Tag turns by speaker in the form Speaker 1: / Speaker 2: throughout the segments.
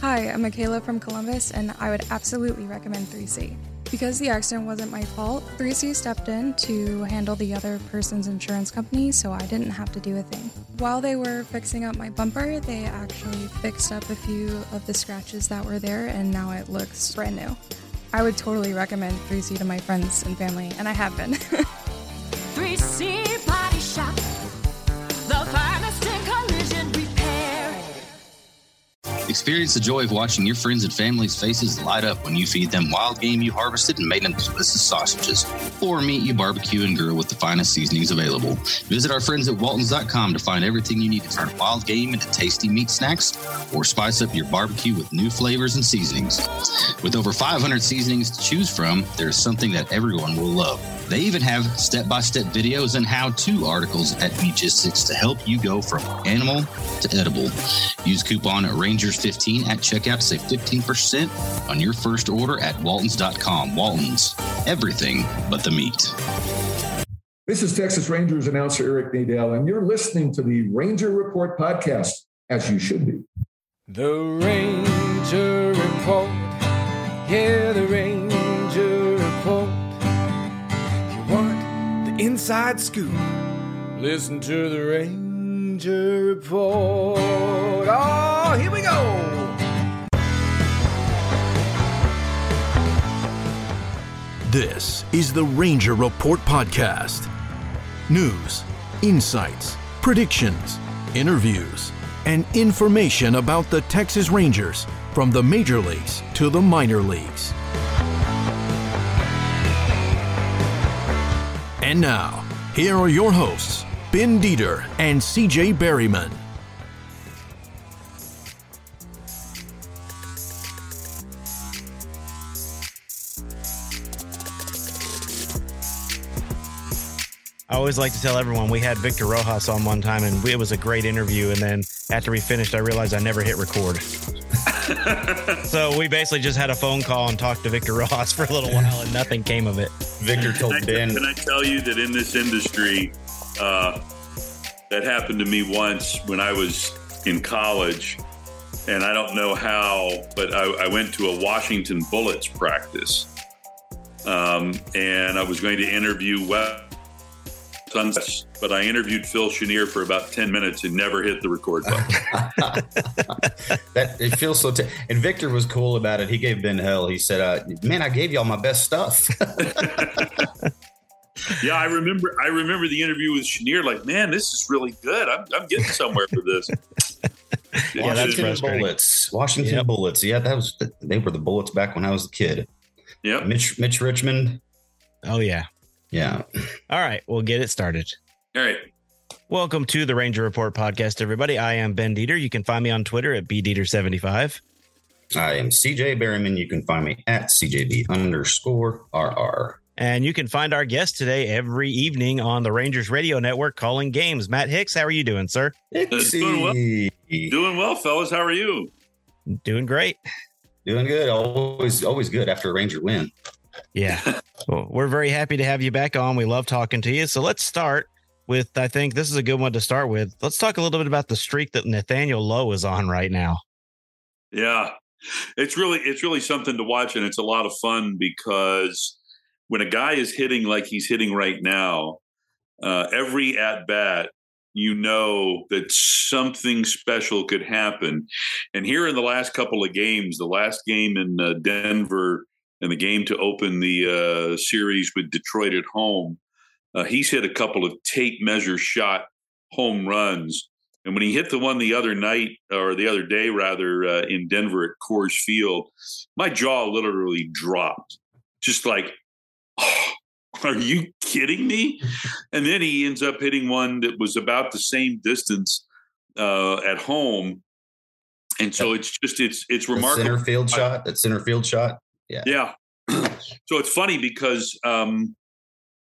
Speaker 1: Hi, I'm Michaela from Columbus, and I would absolutely recommend 3C. Because the accident wasn't my fault, 3C stepped in to handle the other person's insurance company, so I didn't have to do a thing. While they were fixing up my bumper, they actually fixed up a few of the scratches that were there, and now it looks brand new. I would totally recommend 3C to my friends and family, and I have been.
Speaker 2: 3C
Speaker 3: Experience the joy of watching your friends and family's faces light up when you feed them wild game you harvested and made into delicious sausages, or meat you barbecue and grill with the finest seasonings available. Visit our friends at Waltons.com to find everything you need to turn wild game into tasty meat snacks, or spice up your barbecue with new flavors and seasonings. With over 500 seasonings to choose from, there's something that everyone will love. They even have step by step videos and how to articles at Meatgistics to help you go from animal to edible. Use coupon Rangers15 at checkout to save 15% on your first order at Waltons.com. Waltons, everything but the meat.
Speaker 4: This is Texas Rangers announcer Eric Nadell, and you're listening to the Ranger Report podcast, as you should be.
Speaker 5: The Ranger Report. Yeah, the Ranger inside scoop? Listen to the Ranger Report. Oh, here we go.
Speaker 6: This is the Ranger Report Podcast. News, insights, predictions, interviews, and information about the Texas Rangers from the major leagues to the minor leagues. And now, here are your hosts, Ben Dieter and CJ Berryman.
Speaker 7: I always like to tell everyone we had Victor Rojas on one time and it was a great interview. And then after we finished, I realized I never hit record. so we basically just had a phone call and talked to Victor Ross for a little while and nothing came of it.
Speaker 8: Victor told
Speaker 9: Can I,
Speaker 8: Ben.
Speaker 9: can I tell you that in this industry, uh, that happened to me once when I was in college, and I don't know how, but I, I went to a Washington Bullets practice, um, and I was going to interview Wes Tons, but I interviewed Phil Chenier for about ten minutes and never hit the record button.
Speaker 8: that it feels so. T- and Victor was cool about it. He gave Ben hell. He said, uh, "Man, I gave y'all my best stuff."
Speaker 9: yeah, I remember. I remember the interview with Chenier. Like, man, this is really good. I'm, I'm getting somewhere for this.
Speaker 7: Yeah, that's
Speaker 8: Washington. Bullets. Washington
Speaker 7: Yep.
Speaker 8: Bullets. Yeah, that was they were the Bullets back when I was a kid.
Speaker 9: Yeah,
Speaker 8: Mitch Mitch Richmond.
Speaker 7: Oh, yeah.
Speaker 8: Yeah.
Speaker 7: All right, we'll get it started.
Speaker 9: All right.
Speaker 7: Welcome to the Ranger Report podcast, everybody. I am Ben Dieter. You can find me on Twitter at bdieter75.
Speaker 8: I am CJ Berryman. You can find me at CJB underscore RR.
Speaker 7: And you can find our guest today every evening on the Rangers Radio Network calling games. Matt Hicks, how are you doing, sir?
Speaker 9: doing well. Doing well, fellas. How are you?
Speaker 7: Doing great.
Speaker 8: Doing good. Always always good after a Ranger win.
Speaker 7: Yeah. well, we're very happy to have you back on. We love talking to you. So let's start with I think this is a good one to start with. Let's talk a little bit about the streak that Nathaniel Lowe is on right now.
Speaker 9: Yeah, it's really it's really something to watch, and it's a lot of fun because when a guy is hitting like he's hitting right now, uh, every at bat, you know that something special could happen. And here in the last couple of games, the last game in uh, Denver and the game to open the uh, series with Detroit at home, uh, he's hit a couple of tape measure shot home runs. And when he hit the one the other night or the other day, rather, uh, in Denver at Coors Field, my jaw literally dropped. Just like, oh, are you kidding me? and then he ends up hitting one that was about the same distance uh, at home. And so it's just it's it's remarkable.
Speaker 8: center field shot. That center field shot. Yeah.
Speaker 9: Yeah. So it's funny because um,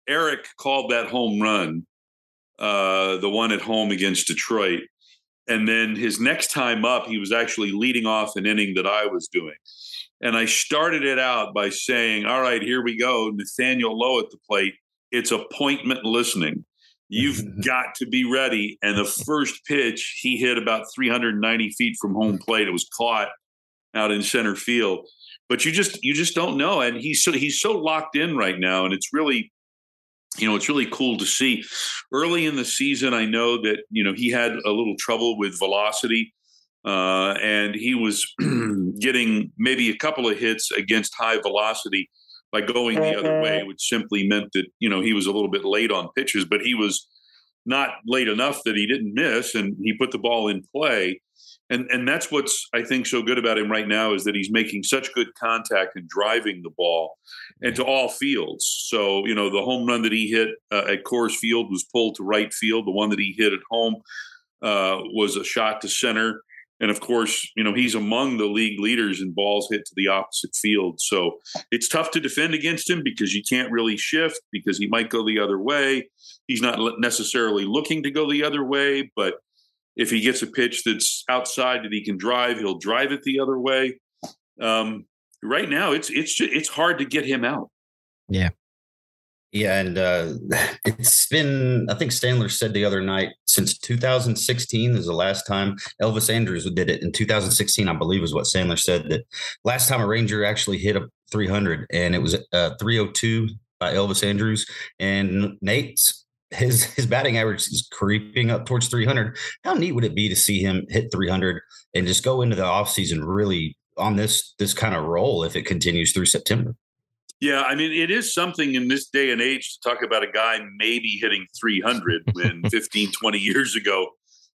Speaker 9: Eric called that home run, uh, the one at home against Detroit. And then his next time up, he was actually leading off an inning that I was doing. And I started it out by saying, All right, here we go. Nathaniel Lowe at the plate. It's appointment listening. You've got to be ready. And the first pitch, he hit about 390 feet from home plate. It was caught. out in center field. But you just you just don't know, and he's so he's so locked in right now, and it's really you know, it's really cool to see. Early in the season, I know that you know he had a little trouble with velocity, uh, and he was getting maybe a couple of hits against high velocity by going the other way, which simply meant that you know he was a little bit late on pitches, but he was not late enough that he didn't miss, and he put the ball in play and and that's what's I think so good about him right now is that he's making such good contact and driving the ball, into all fields. So you know the home run that he hit uh, at Coors Field was pulled to right field. The one that he hit at home uh, was a shot to center, and of course you know he's among the league leaders in balls hit to the opposite field. So it's tough to defend against him because you can't really shift because he might go the other way. He's not necessarily looking to go the other way, but if he gets a pitch that's outside that he can drive, he'll drive it the other way. Um, right now, it's it's it's hard to get him out.
Speaker 7: Yeah,
Speaker 8: yeah, and uh, it's been I think Sandler said the other night since 2016 is the last time Elvis Andrus did it in 2016 I believe is what Sandler said that last time a Ranger actually hit a 300 and it was uh, 302 by Elvis Andrus and Nate's his his batting average is creeping up towards 300. How neat would it be to see him hit 300 and just go into the offseason really on this this kind of roll if it continues through September?
Speaker 9: Yeah, I mean, it is something in this day and age to talk about a guy maybe hitting 300 when 15, 20 years ago,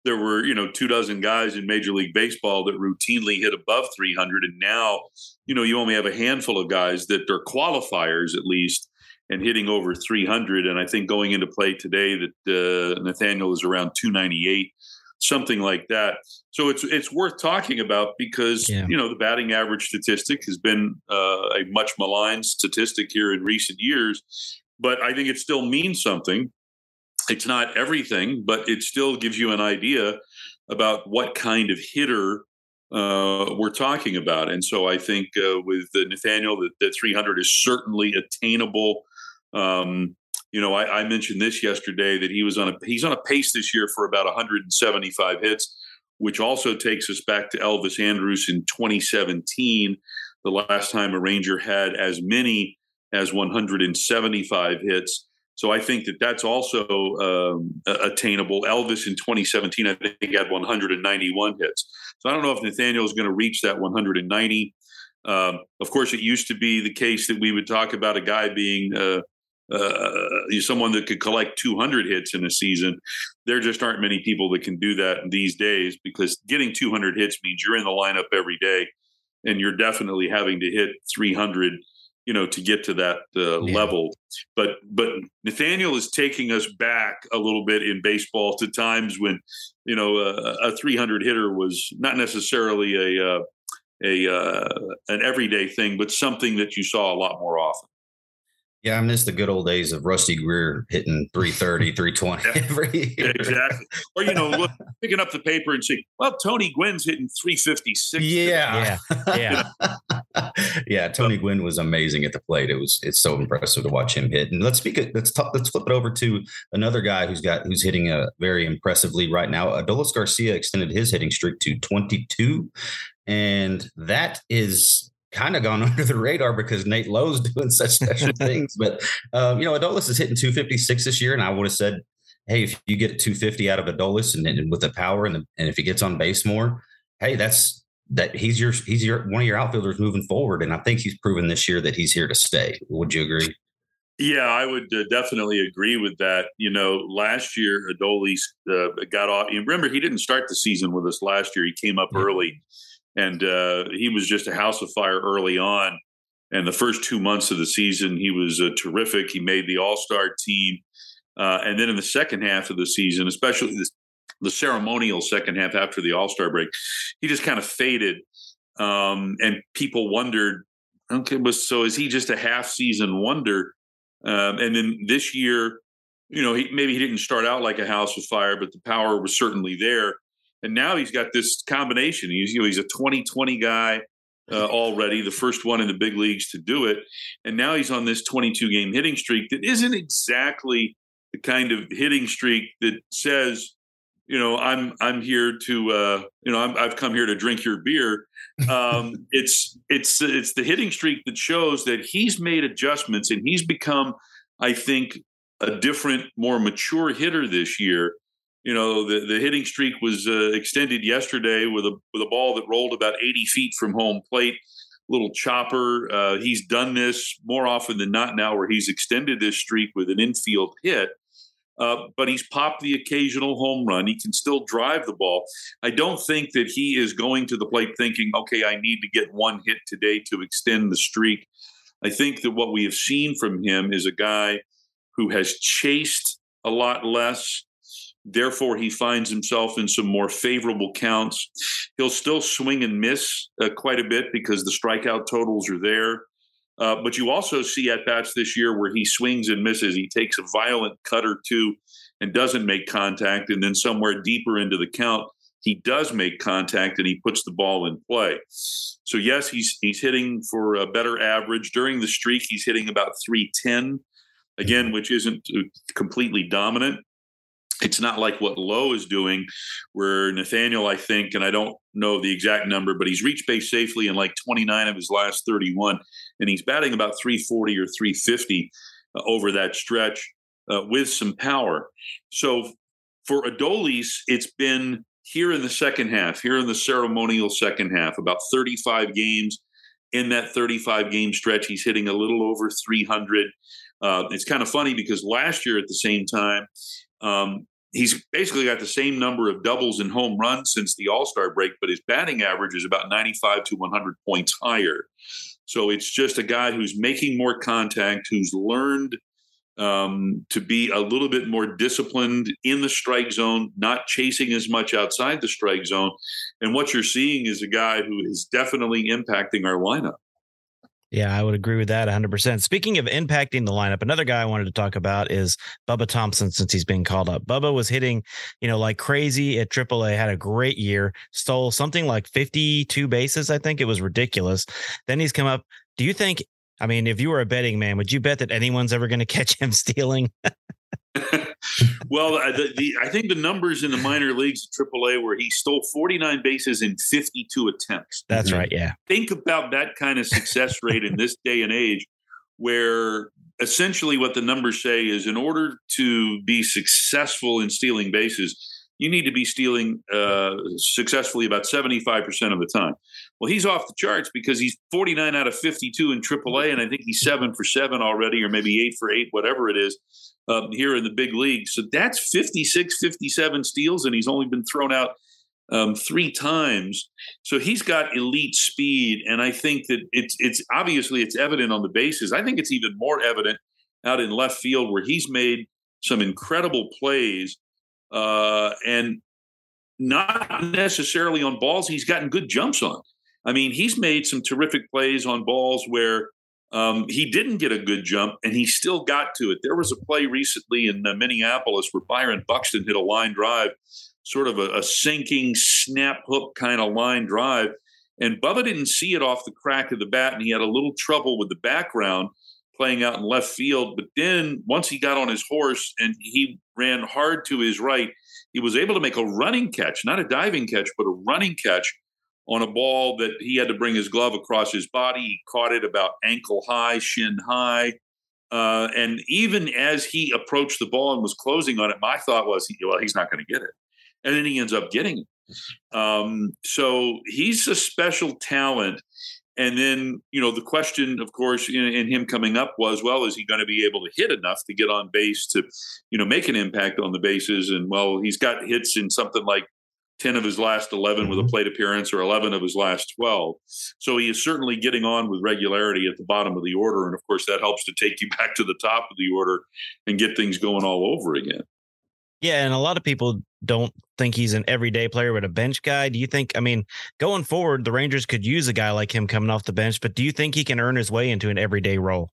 Speaker 9: there were, you know, two dozen guys in Major League Baseball that routinely hit above 300. And now, you know, you only have a handful of guys that are qualifiers at least and hitting over 300. And I think going into play today that uh, Nathaniel is around 298, something like that. So it's it's worth talking about because yeah. you know the batting average statistic has been uh, a much maligned statistic here in recent years, but I think it still means something. It's not everything, but it still gives you an idea about what kind of hitter uh, we're talking about. And so I think uh, with Nathaniel, that, that 300 is certainly attainable um, you know, I, I, mentioned this yesterday that he was on a he's on a pace this year for about 175 hits, which also takes us back to Elvis Andrus in 2017, the last time a Ranger had as many as 175 hits. So I think that that's also um, attainable. Elvis in 2017, I think, had 191 hits. So I don't know if Nathaniel is going to reach that 190. Um, of course, it used to be the case that we would talk about a guy being uh, uh, someone that could collect 200 hits in a season. There just aren't many people that can do that these days because getting 200 hits means you're in the lineup every day, and you're definitely having to hit 300, you know, to get to that uh, yeah. level. But but Nathaniel is taking us back a little bit in baseball to times when, you know, a, a 300 hitter was not necessarily a uh, a uh, an everyday thing, but something that you saw a lot more often.
Speaker 8: Yeah, I miss the good old days of Rusty Greer hitting 330, 320 every
Speaker 9: year. Exactly. Or, you know, look, picking up the paper and saying, well, Tony Gwynn's hitting 356.
Speaker 8: Yeah. Yeah. Yeah. yeah. Tony Gwynn was amazing at the plate. It was, it's so impressive to watch him hit. And let's speak, it, let's talk, let's flip it over to another guy who's got, who's hitting a very impressively right now. Adolis Garcia extended his hitting streak to 22. And that is kind of gone under the radar because Nate Lowe's doing such special things. But um, you know, Adolis is hitting 256 this year, and I would have said, hey, if you get 250 out of Adolis and, and with the power and the, and if he gets on base more, hey, that's that he's your he's your one of your outfielders moving forward, and I think he's proven this year that he's here to stay. Would you agree?
Speaker 9: Yeah, I would uh, definitely agree with that. You know, last year Adolis uh, got off. Remember, he didn't start the season with us last year. He came up yeah. early and uh, he was just a house of fire early on. And the first two months of the season, he was uh, terrific. He made the All Star team, uh, and then in the second half of the season, especially the, the ceremonial second half after the All Star break, he just kind of faded. Um, and people wondered, okay, so is he just a half season wonder? Um, and then this year, you know, he, maybe he didn't start out like a house of fire, but the power was certainly there and now he's got this combination. He's you know he's a 2020 guy uh, already, the first one in the big leagues to do it, and now he's on this 22 game hitting streak that isn't exactly the kind of hitting streak that says you know, I'm I'm here to uh, you know i have come here to drink your beer. Um, it's it's it's the hitting streak that shows that he's made adjustments and he's become, I think, a different, more mature hitter this year. You know, the the hitting streak was uh, extended yesterday with a with a ball that rolled about 80 feet from home plate. Little chopper. Uh, he's done this more often than not now, where he's extended this streak with an infield hit. Uh, but he's popped the occasional home run. He can still drive the ball. I don't think that he is going to the plate thinking, okay, I need to get one hit today to extend the streak. I think that what we have seen from him is a guy who has chased a lot less. Therefore, he finds himself in some more favorable counts. He'll still swing and miss uh, quite a bit because the strikeout totals are there. Uh, but you also see at bats this year where he swings and misses. He takes a violent cut or two and doesn't make contact. And then somewhere deeper into the count, he does make contact and he puts the ball in play. So yes, he's he's hitting for a better average during the streak. He's hitting about 310 again, which isn't uh, completely dominant it's not like what Lowe is doing, where Nathaniel, I think, and I don't know the exact number, but he's reached base safely in like 29 of his last 31, and he's batting about 340 or 350 uh, over that stretch uh, with some power. So for Adolis, it's been here in the second half, here in the ceremonial second half, about 35 games. In that 35 game stretch, he's hitting a little over 300. Uh, it's kind of funny because last year at the same time, um, he's basically got the same number of doubles and home runs since the All Star break, but his batting average is about 95 to 100 points higher. So it's just a guy who's making more contact, who's learned um, to be a little bit more disciplined in the strike zone, not chasing as much outside the strike zone. And what you're seeing is a guy who is definitely impacting our lineup.
Speaker 7: Yeah, I would agree with that 100%. Speaking of impacting the lineup, another guy I wanted to talk about is Bubba Thompson since he's been called up. Bubba was hitting, you know, like crazy at AAA, had a great year, stole something like 52 bases. I think it was ridiculous. Then he's come up. Do you think, I mean, if you were a betting man, would you bet that anyone's ever going to catch him stealing?
Speaker 9: well, uh, the, the, I think the numbers in the minor leagues at AAA where he stole 49 bases in 52 attempts.
Speaker 7: That's right. Yeah.
Speaker 9: Think about that kind of success rate in this day and age where essentially what the numbers say is in order to be successful in stealing bases, you need to be stealing uh, successfully about 75% of the time. Well, he's off the charts because he's 49 out of 52 in AAA, and I think he's seven for seven already, or maybe eight for eight, whatever it is, um, here in the big league. So that's 56, 57 steals, and he's only been thrown out um, three times. So he's got elite speed, and I think that it's it's obviously it's evident on the bases. I think it's even more evident out in left field where he's made some incredible plays uh, and not necessarily on balls he's gotten good jumps on. I mean, he's made some terrific plays on balls where um, he didn't get a good jump and he still got to it. There was a play recently in uh, Minneapolis where Byron Buxton hit a line drive, sort of a, a sinking snap hook kind of line drive. And Bubba didn't see it off the crack of the bat, and he had a little trouble with the background playing out in left field. But then once he got on his horse and he ran hard to his right, he was able to make a running catch, not a diving catch, but a running catch on a ball that he had to bring his glove across his body. He caught it about ankle high, shin high. Uh, and even as he approached the ball and was closing on it, my thought was, well, he's not going to get it. And then he ends up getting it. Um, so he's a special talent. And then, you know, the question, of course, in, in, him coming up was, well, is he going to be able to hit enough to get on base to, you know, make an impact on the bases? And well, he's got hits in something like 10 of his last 11 mm-hmm. with a mm-hmm. plate appearance or 11 of his last 12. So he is certainly getting on with regularity at the bottom of the order. And of course, that helps to take you back to the top of the order and get things going all over again.
Speaker 7: Yeah, and a lot of people don't think he's an everyday player, but a bench guy. Do you think? I mean, going forward, the Rangers could use a guy like him coming off the bench, but do you think he can earn his way into an everyday role?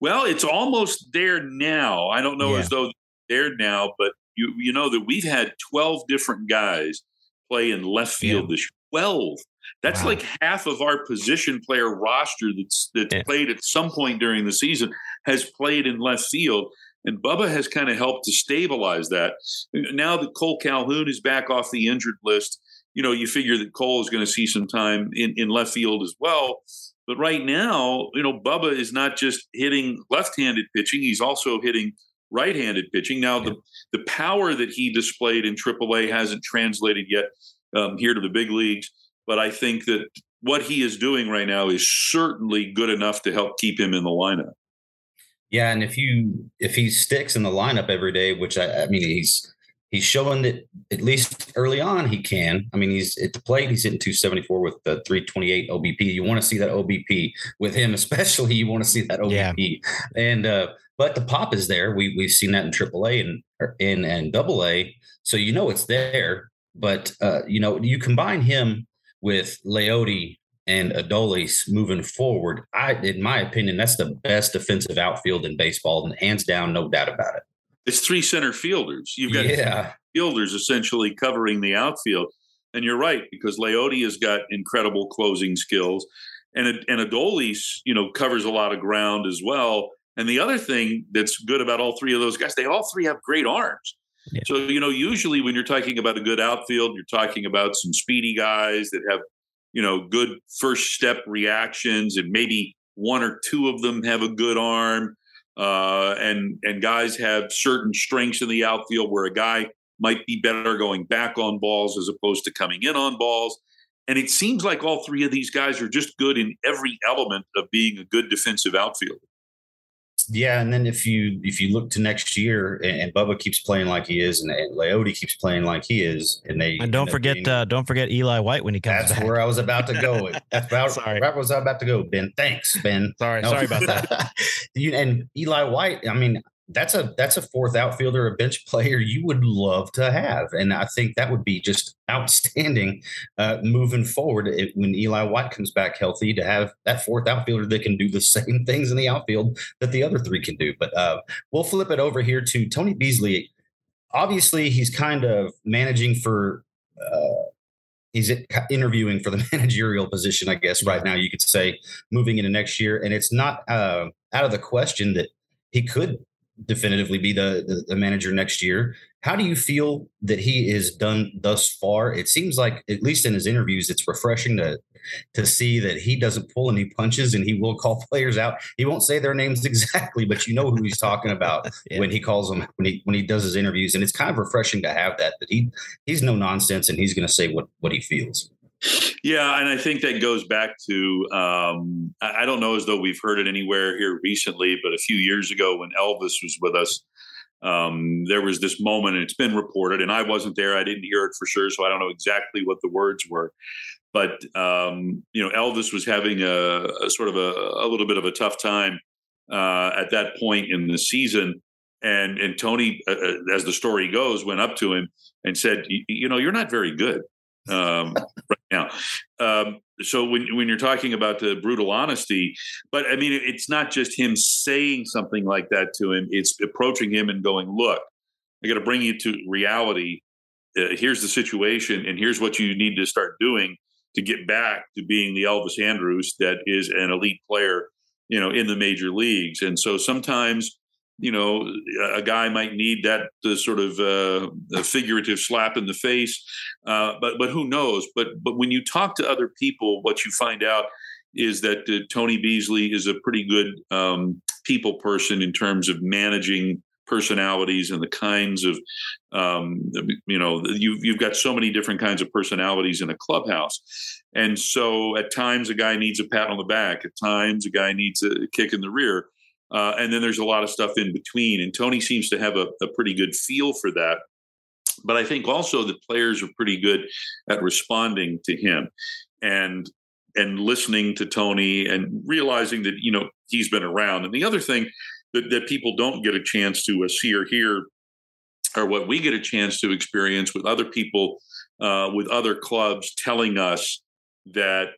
Speaker 9: Well, it's almost there now. I don't know yeah. as though there now, but you you know that we've had twelve different guys play in left field yeah. this twelve. That's wow. like half of our position player roster that's that's yeah. played at some point during the season has played in left field. And Bubba has kind of helped to stabilize that. Now that Cole Calhoun is back off the injured list, you know, you figure that Cole is going to see some time in, in left field as well. But right now, you know, Bubba is not just hitting left-handed pitching; he's also hitting right-handed pitching. Now, the the power that he displayed in AAA hasn't translated yet um, here to the big leagues, but I think that what he is doing right now is certainly good enough to help keep him in the lineup.
Speaker 8: Yeah, and if you if he sticks in the lineup every day, which I, I mean he's he's showing that at least early on he can. I mean, he's at the plate, he's hitting 274 with the 328 OBP. You want to see that OBP with him, especially you want to see that OBP. Yeah. And uh, but the pop is there. We we've seen that in AAA and in and double A. So you know it's there. But uh, you know, you combine him with Leody and Adolis moving forward, I, in my opinion, that's the best defensive outfield in baseball, and hands down, no doubt about it.
Speaker 9: It's three center fielders. You've got yeah. fielders essentially covering the outfield, and you're right because Leody has got incredible closing skills, and and Adolis, you know, covers a lot of ground as well. And the other thing that's good about all three of those guys, they all three have great arms. Yeah. So, you know, usually when you're talking about a good outfield, you're talking about some speedy guys that have you know, good first step reactions, and maybe one or two of them have a good arm. Uh, and and guys have certain strengths in the outfield where a guy might be better going back on balls as opposed to coming in on balls. And it seems like all three of these guys are just good in every element of being a good defensive outfielder
Speaker 8: yeah, and then if you if you look to next year and, and Bubba keeps playing like he is, and, and keeps playing like he is, and they
Speaker 7: and don't forget being, uh, don't forget Eli White when he comes.
Speaker 8: That's
Speaker 7: back.
Speaker 8: where I was about to go. That's about sorry. Where was I about to go, Ben? Thanks, Ben.
Speaker 7: Sorry, no. sorry about that.
Speaker 8: you, and Eli White. I mean, that's a that's a fourth outfielder, a bench player you would love to have, and I think that would be just outstanding uh, moving forward it, when Eli White comes back healthy to have that fourth outfielder that can do the same things in the outfield that the other three can do. But uh, we'll flip it over here to Tony Beasley. Obviously, he's kind of managing for. Uh, he's interviewing for the managerial position, I guess, right now, you could say, moving into next year. And it's not uh, out of the question that he could definitively be the, the, the manager next year. How do you feel that he is done thus far? It seems like, at least in his interviews, it's refreshing to to see that he doesn't pull any punches and he will call players out. He won't say their names exactly, but you know who he's talking about yeah. when he calls them when he when he does his interviews. And it's kind of refreshing to have that that he he's no nonsense and he's going to say what what he feels.
Speaker 9: Yeah, and I think that goes back to um, I don't know as though we've heard it anywhere here recently, but a few years ago when Elvis was with us, um, there was this moment, and it's been reported, and I wasn't there, I didn't hear it for sure, so I don't know exactly what the words were. But um, you know, Elvis was having a, a sort of a, a, little bit of a tough time uh, at that point in the season, and and Tony, uh, uh as the story goes, went up to him and said, "You know, you're not very good." Um, right now. Um, so when when you're talking about the brutal honesty, but I mean, it's not just him saying something like that to him; it's approaching him and going, "Look, I got to bring you to reality. Uh, here's the situation, and here's what you need to start doing to get back to being the Elvis Andrus that is an elite player, you know, in the major leagues." And so sometimes you know, a guy might need that sort of uh, figurative slap in the face, uh, but but who knows? But but when you talk to other people, what you find out is that uh, Tony Beasley is a pretty good um, people person in terms of managing personalities and the kinds of um, you know you, you've got so many different kinds of personalities in a clubhouse. And so at times a guy needs a pat on the back. At times a guy needs a kick in the rear uh, and then there's a lot of stuff in between. And Tony seems to have a, a pretty good feel for that. But I think also the players are pretty good at responding to him and and listening to Tony and realizing that you know he's been around. And the other thing that, that people don't get a chance to uh, see or hear, or what we get a chance to experience with other people, uh, with other clubs telling us that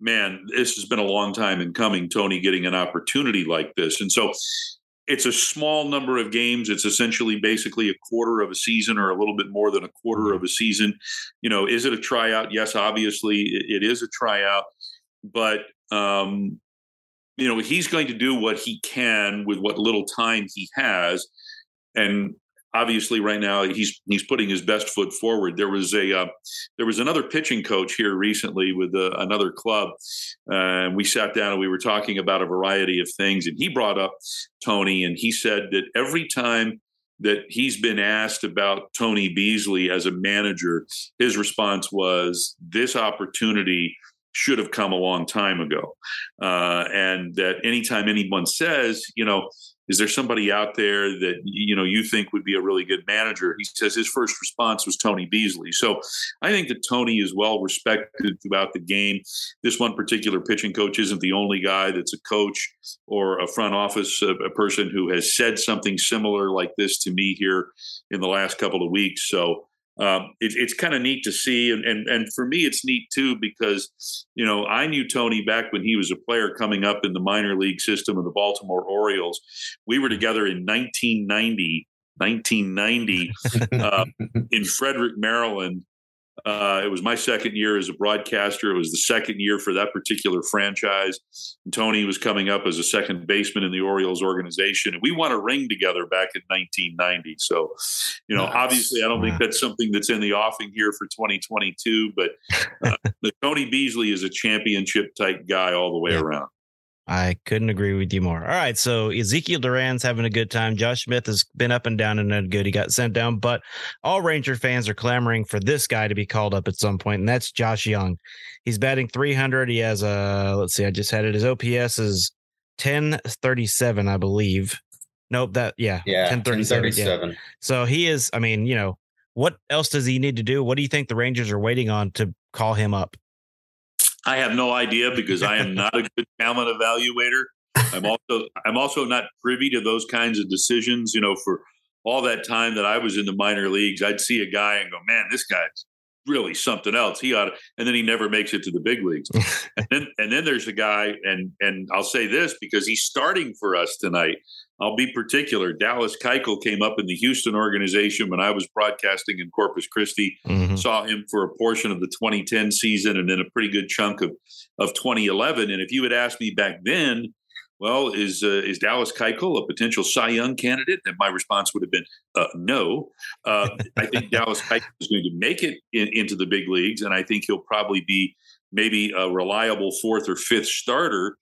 Speaker 9: man, this has been a long time in coming, Tony getting an opportunity like this. And so it's a small number of games. It's essentially basically a quarter of a season or a little bit more than a quarter of a season. You know, is it a tryout? Yes, obviously it is a tryout, but um, you know, he's going to do what he can with what little time he has and obviously right now he's he's putting his best foot forward. There was a uh, there was another pitching coach here recently with uh, another club, and we sat down and we were talking about a variety of things, and he brought up Tony, and he said that every time that he's been asked about Tony Beasley as a manager, his response was, "This opportunity." Should have come a long time ago. Uh, and that anytime anyone says, you know, is there somebody out there that you know you think would be a really good manager? He says his first response was Tony Beasley. So I think that Tony is well respected throughout the game. This one particular pitching coach isn't the only guy that's a coach or a front office a, a person who has said something similar like this to me here in the last couple of weeks. So um, it, it's kind of neat to see, and, and and for me, it's neat too because you know I knew Tony back when he was a player coming up in the minor league system of the Baltimore Orioles. We were together in 1990, 1990 uh, in Frederick, Maryland, uh, it was my second year as a broadcaster. It was the second year for that particular franchise. And Tony was coming up as a second baseman in the Orioles organization. And we won a ring together back in 1990. So, you know, nice. obviously, I don't think that's something that's in the offing here for 2022, but uh, Tony Beasley is a championship type guy all the way yeah. around.
Speaker 7: I couldn't agree with you more. All right, so Ezequiel Duran's having a good time. Josh Smith has been up and down and not good. He got sent down, but all Ranger fans are clamoring for this guy to be called up at some point, and that's Josh Jung. He's batting 300. He has a let's see, I just had it. His OPS is 1037, I believe. Nope, that yeah,
Speaker 8: yeah, 1037. Yeah.
Speaker 7: So he is. I mean, you know, what else does he need to do? What do you think the Rangers are waiting on to call him up?
Speaker 9: I have no idea because I am not a good talent evaluator. I'm also I'm also not privy to those kinds of decisions. You know, for all that time that I was in the minor leagues, I'd see a guy and go, "Man, this guy's really something else." He ought to, and then he never makes it to the big leagues. and then and then there's a guy, and and I'll say this because he's starting for us tonight. I'll be particular. Dallas Keuchel came up in the Houston organization when I was broadcasting in Corpus Christi. Mm-hmm. Saw him for a portion of the 2010 season and then a pretty good chunk of, of 2011. And if you had asked me back then, well, is uh, is Dallas Keuchel a potential Cy Young candidate? And my response would have been uh, no. Uh, I think Dallas Keuchel is going to make it in, into the big leagues, and I think he'll probably be maybe a reliable fourth or fifth starter.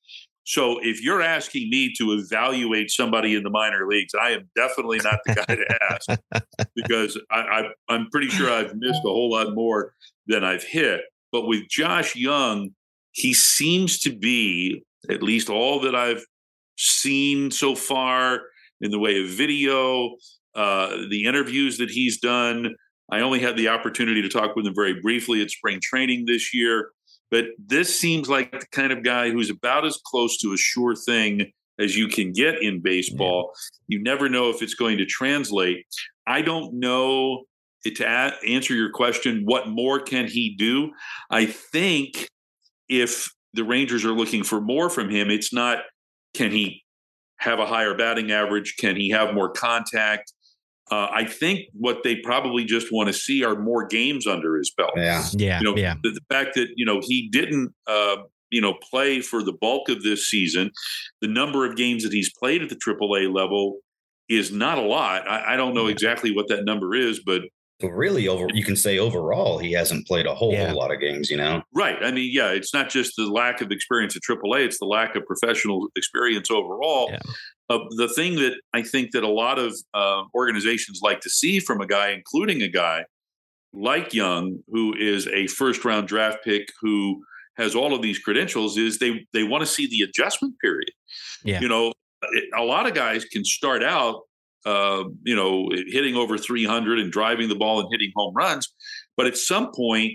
Speaker 9: So if you're asking me to evaluate somebody in the minor leagues, I am definitely not the guy to ask because I, I, am pretty sure I've missed a whole lot more than I've hit. But with Josh Jung, he seems to be, at least all that I've seen so far in the way of video, uh, the interviews that he's done. I only had the opportunity to talk with him very briefly at spring training this year. But this seems like the kind of guy who's about as close to a sure thing as you can get in baseball. Yeah. You never know if it's going to translate. I don't know eh, to answer your question, what more can he do? I think if the Rangers are looking for more from him, it's not can he have a higher batting average? Can he have more contact? Uh, I think what they probably just want to see are more games under his belt.
Speaker 8: Yeah,
Speaker 7: yeah,
Speaker 9: you know,
Speaker 7: yeah.
Speaker 9: The, the fact that you know he didn't, uh, you know, play for the bulk of this season, the number of games that he's played at the AAA level is not a lot. I, I don't know exactly what that number is, but
Speaker 8: really over you can say overall he hasn't played a whole, yeah. whole lot of games you know
Speaker 9: right i mean yeah it's not just the lack of experience at aaa it's the lack of professional experience overall yeah. Uh, the thing that I think that a lot of uh, organizations like to see from a guy, including a guy like Jung, who is a first round draft pick who has all of these credentials, is they they want to see the adjustment period.
Speaker 7: Yeah.
Speaker 9: You know, a lot of guys can start out, uh, you know, hitting over 300 and driving the ball and hitting home runs, but at some point,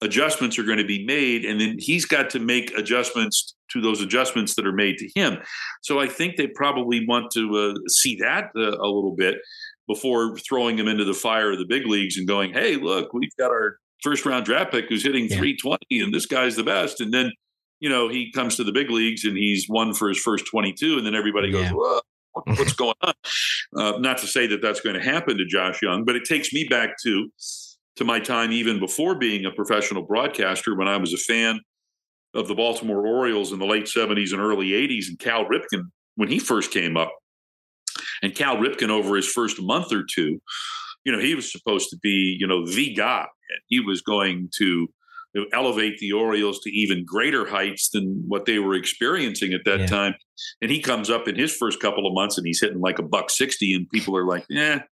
Speaker 9: adjustments are going to be made, and then he's got to make adjustments to those adjustments that are made to him. So I think they probably want to uh, see that uh, a little bit before throwing him into the fire of the big leagues and going, "Hey, look, we've got our first round draft pick who's hitting yeah. 320, and this guy's the best." And then, you know, he comes to the big leagues and he's won for his first 22, and then everybody goes, yeah. what's going on?" Uh, not to say that that's going to happen to Josh Jung, but it takes me back to to my time even before being a professional broadcaster when I was a fan of the Baltimore Orioles in the late 70s and early 80s, and Cal Ripken, when he first came up, And Cal Ripken, over his first month or two, you know, he was supposed to be, you know, the guy. He was going to elevate the Orioles to even greater heights than what they were experiencing at that
Speaker 7: Yeah.
Speaker 9: time. And he comes up in his first couple of months and he's hitting like a buck 60 and people are like, "Yeah,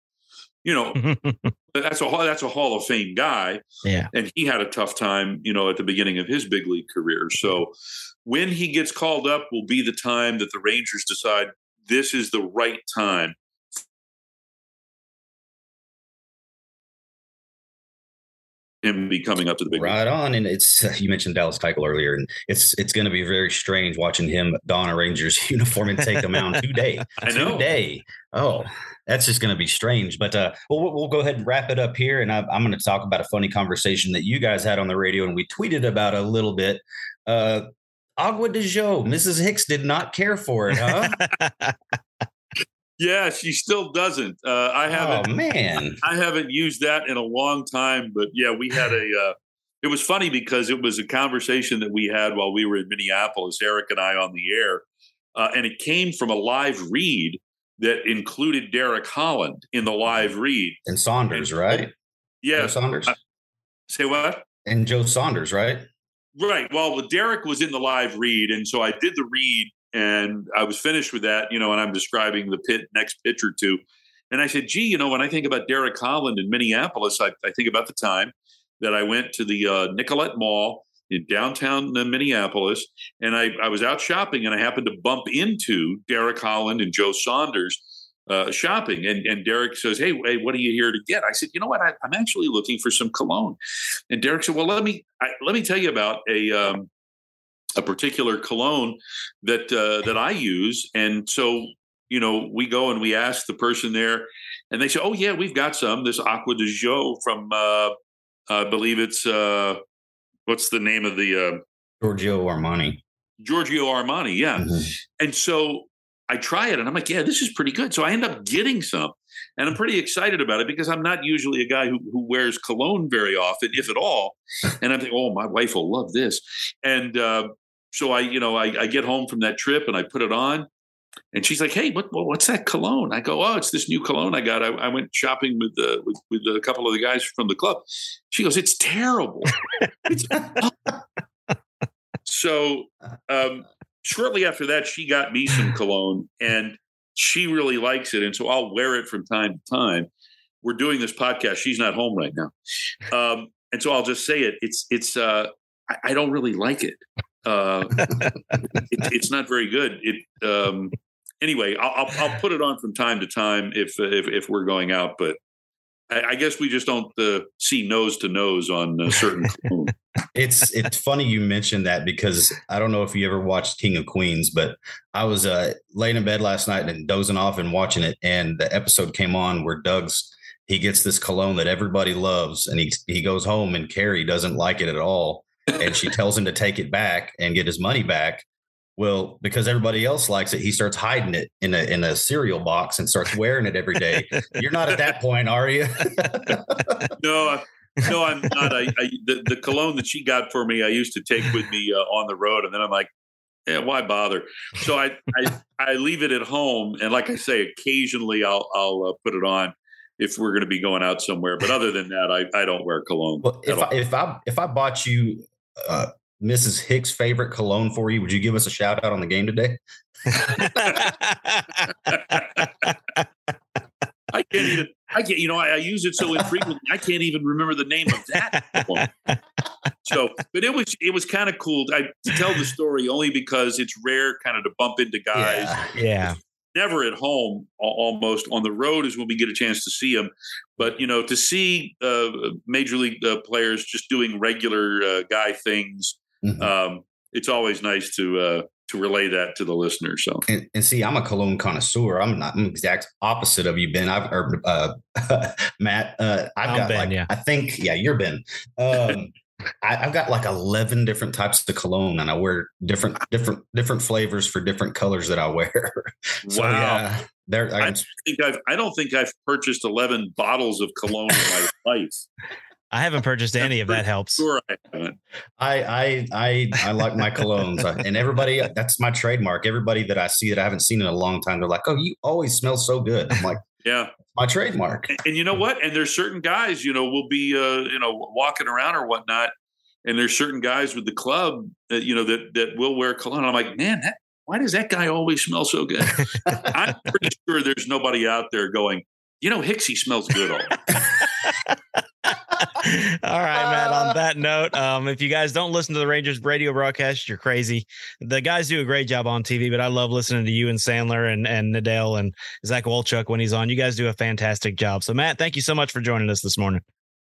Speaker 9: you know, that's a that's a Hall of Fame guy."
Speaker 7: yeah.
Speaker 9: and he had a tough time, you know, at the beginning of his big league career. So when he gets called up will be the time that the Rangers decide this is the right time. Him be coming up to the big league.
Speaker 8: Right on, and it's you mentioned Dallas Keuchel earlier, and it's it's going to be very strange watching him don a Rangers uniform and take a mound today.
Speaker 9: I know.
Speaker 8: today. Oh, that's just going to be strange. But uh, we'll, we'll- we'll go ahead and wrap it up here, and I, I'm going to talk about a funny conversation that you guys had on the radio, and we tweeted about a little bit. Uh, Acqua di Giò, Mrs. Hicks did not care for it, huh?
Speaker 9: Yeah, she still doesn't. Uh, I
Speaker 8: oh
Speaker 9: haven't.
Speaker 8: Oh, man,
Speaker 9: I haven't used that in a long time, but yeah, we had a. Uh, it was funny because it was a conversation that we had while we were in Minneapolis, Eric and I on the air, uh, and it came from a live read that included Derek Holland in the live read.
Speaker 8: and Saunders, right? Joe
Speaker 9: Yeah,
Speaker 8: Saunders
Speaker 9: I- say what?
Speaker 8: and Joe Saunders, right?
Speaker 9: Right. Well, Derek was in the live read, and so I did the read, and I was finished with that, you know, and I'm describing the pit next pitch or two, and I said, "Gee, you know, when I think about Derek Holland in Minneapolis, I, I think about the time that I went to the uh, Nicollet Mall in downtown uh, Minneapolis, and I, I was out shopping, and I happened to bump into Derek Holland and Joe Saunders." Uh, shopping and and Derek says, "Hey, hey, what are you here to get?" I said, "You know what? I, I'm actually looking for some cologne." And Derek said, "Well, let me I, let me tell you about a um, a particular cologne that uh, that I use." And so, you know, we go and we ask the person there, and they say, "Oh yeah, we've got some. This Acqua di Giò from uh, I believe it's uh, what's the name of the uh,
Speaker 8: Giorgio Armani.
Speaker 9: Giorgio Armani, yeah."
Speaker 8: Mhm.
Speaker 9: And so I try it and I'm like, yeah, this is pretty good. So I end up getting some and I'm pretty excited about it because I'm not usually a guy who, who wears cologne very often, if at all. And I'm thinking, oh, my wife will love this. And uh, so I, you know, I, I get home from that trip and I put it on. And she's like, "Hey, what, what what's that cologne?" I go, "Oh, it's this new cologne I got. I, I went shopping with, uh, with with a couple of the guys from the club." She goes, "It's terrible." It's- so um, shortly after that, she got me some cologne, and she really likes it, and so I'll wear it from time to time. We're doing this podcast. She's not home right now, um, and so I'll just say it. It's it's. Uh, I, I don't really like it. Uh, it. It's not very good. It. Um, anyway, I'll, I'll I'll put it on from time to time if if, if we're going out, but. I, I guess we just don't uh, see nose to nose on uh, certain cologne.
Speaker 8: it's it's funny you mentioned that because I don't know if you ever watched King of Queens, but I was uh, laying in bed last night and dozing off and watching it, and the episode came on where Doug's he gets this cologne that everybody loves, and he he goes home and Carrie doesn't like it at all, and she tells him to take it back and get his money back. Well, because everybody else likes it, he starts hiding it in a in a cereal box and starts wearing it every day. You're not at that point, are you?
Speaker 9: no, I- no, I'm not. I, I the, the cologne that she got for me, I used to take with me uh, on the road, and then I'm like, yeah, why bother? So I, I I leave it at home, and like I say, occasionally I'll I'll uh, put it on if we're going to be going out somewhere. But other than that, I, I don't wear cologne.
Speaker 8: Well, if. I, if I if I bought you uh, Mrs. Hicks' favorite cologne for you, would you give us a shout out on the game today?
Speaker 9: I can't even. I can't. You know, I, I use it so infrequently. I can't even remember the name of that one. So, but it was it was kind of cool. I to tell the story only because it's rare, kind of to bump into guys.
Speaker 7: yeah.
Speaker 9: Never at home, almost on the road is when we get a chance to see them. But you know, to see uh, major league uh, players just doing regular uh, guy things,
Speaker 8: Mhm.
Speaker 9: um, it's always nice to uh, to relay that to the listener. So.
Speaker 8: And, and see, I'm a cologne connoisseur. I'm not I'm exact opposite of you, Ben. I've or uh, Matt. Uh, I've
Speaker 7: I'm
Speaker 8: got
Speaker 7: Ben,
Speaker 8: like
Speaker 7: yeah.
Speaker 8: I think yeah, you're Ben. Um, I, I've got like eleven different types of cologne, and I wear different different different flavors for different colors that I wear. so,
Speaker 9: Wow.
Speaker 8: yeah, there.
Speaker 9: I
Speaker 8: I'm,
Speaker 9: think I've I don't think I've purchased eleven bottles of cologne in my life.
Speaker 7: I haven't purchased any of that helps.
Speaker 9: Sure, I haven't.
Speaker 8: I I I I like my colognes, and everybody that's my trademark. Everybody that I see that I haven't seen in a long time, they're like, "Oh, you always smell so good." I'm like,
Speaker 9: Yeah.
Speaker 8: my trademark.
Speaker 9: And, and you know what? And there's certain guys, you know, will be, uh, you know, walking around or whatnot. And there's certain guys with the club that, you know, that, that will wear cologne. I'm like, man, that, why does that guy always smell so good? I'm pretty sure there's nobody out there going, you know, Hicksy smells good all.
Speaker 7: All right, Matt. On that note, um, if you guys don't listen to the Rangers radio broadcast, you're crazy. The guys do a great job on TV, but I love listening to you and Sandler and and Nadel and Zach Wolchuk when he's on. You guys do a fantastic job. So, Matt, thank you so much for joining us this morning.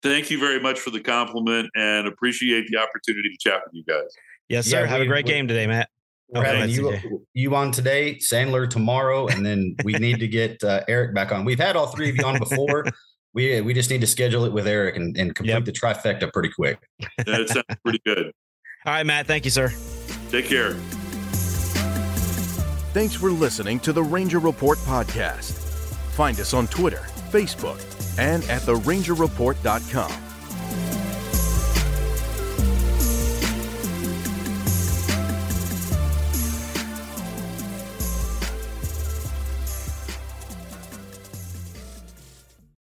Speaker 9: Thank you very much for the compliment and appreciate the opportunity to chat with you guys.
Speaker 7: Yes, sir.
Speaker 8: Yeah,
Speaker 7: Have a great game today, Matt.
Speaker 8: We're
Speaker 7: Okay,
Speaker 8: having you, you on today, Sandler tomorrow, and then we need to get uh, Eric back on. We've had all three of you on before. We we just need to schedule it with Eric and, and complete
Speaker 7: Yep.
Speaker 8: the trifecta pretty quick.
Speaker 9: That sounds pretty good.
Speaker 7: All right, Matt. Thank you, sir.
Speaker 9: Take care.
Speaker 6: Thanks for listening to the Ranger Report podcast. Find us on Twitter, Facebook, and at therangerreport.com.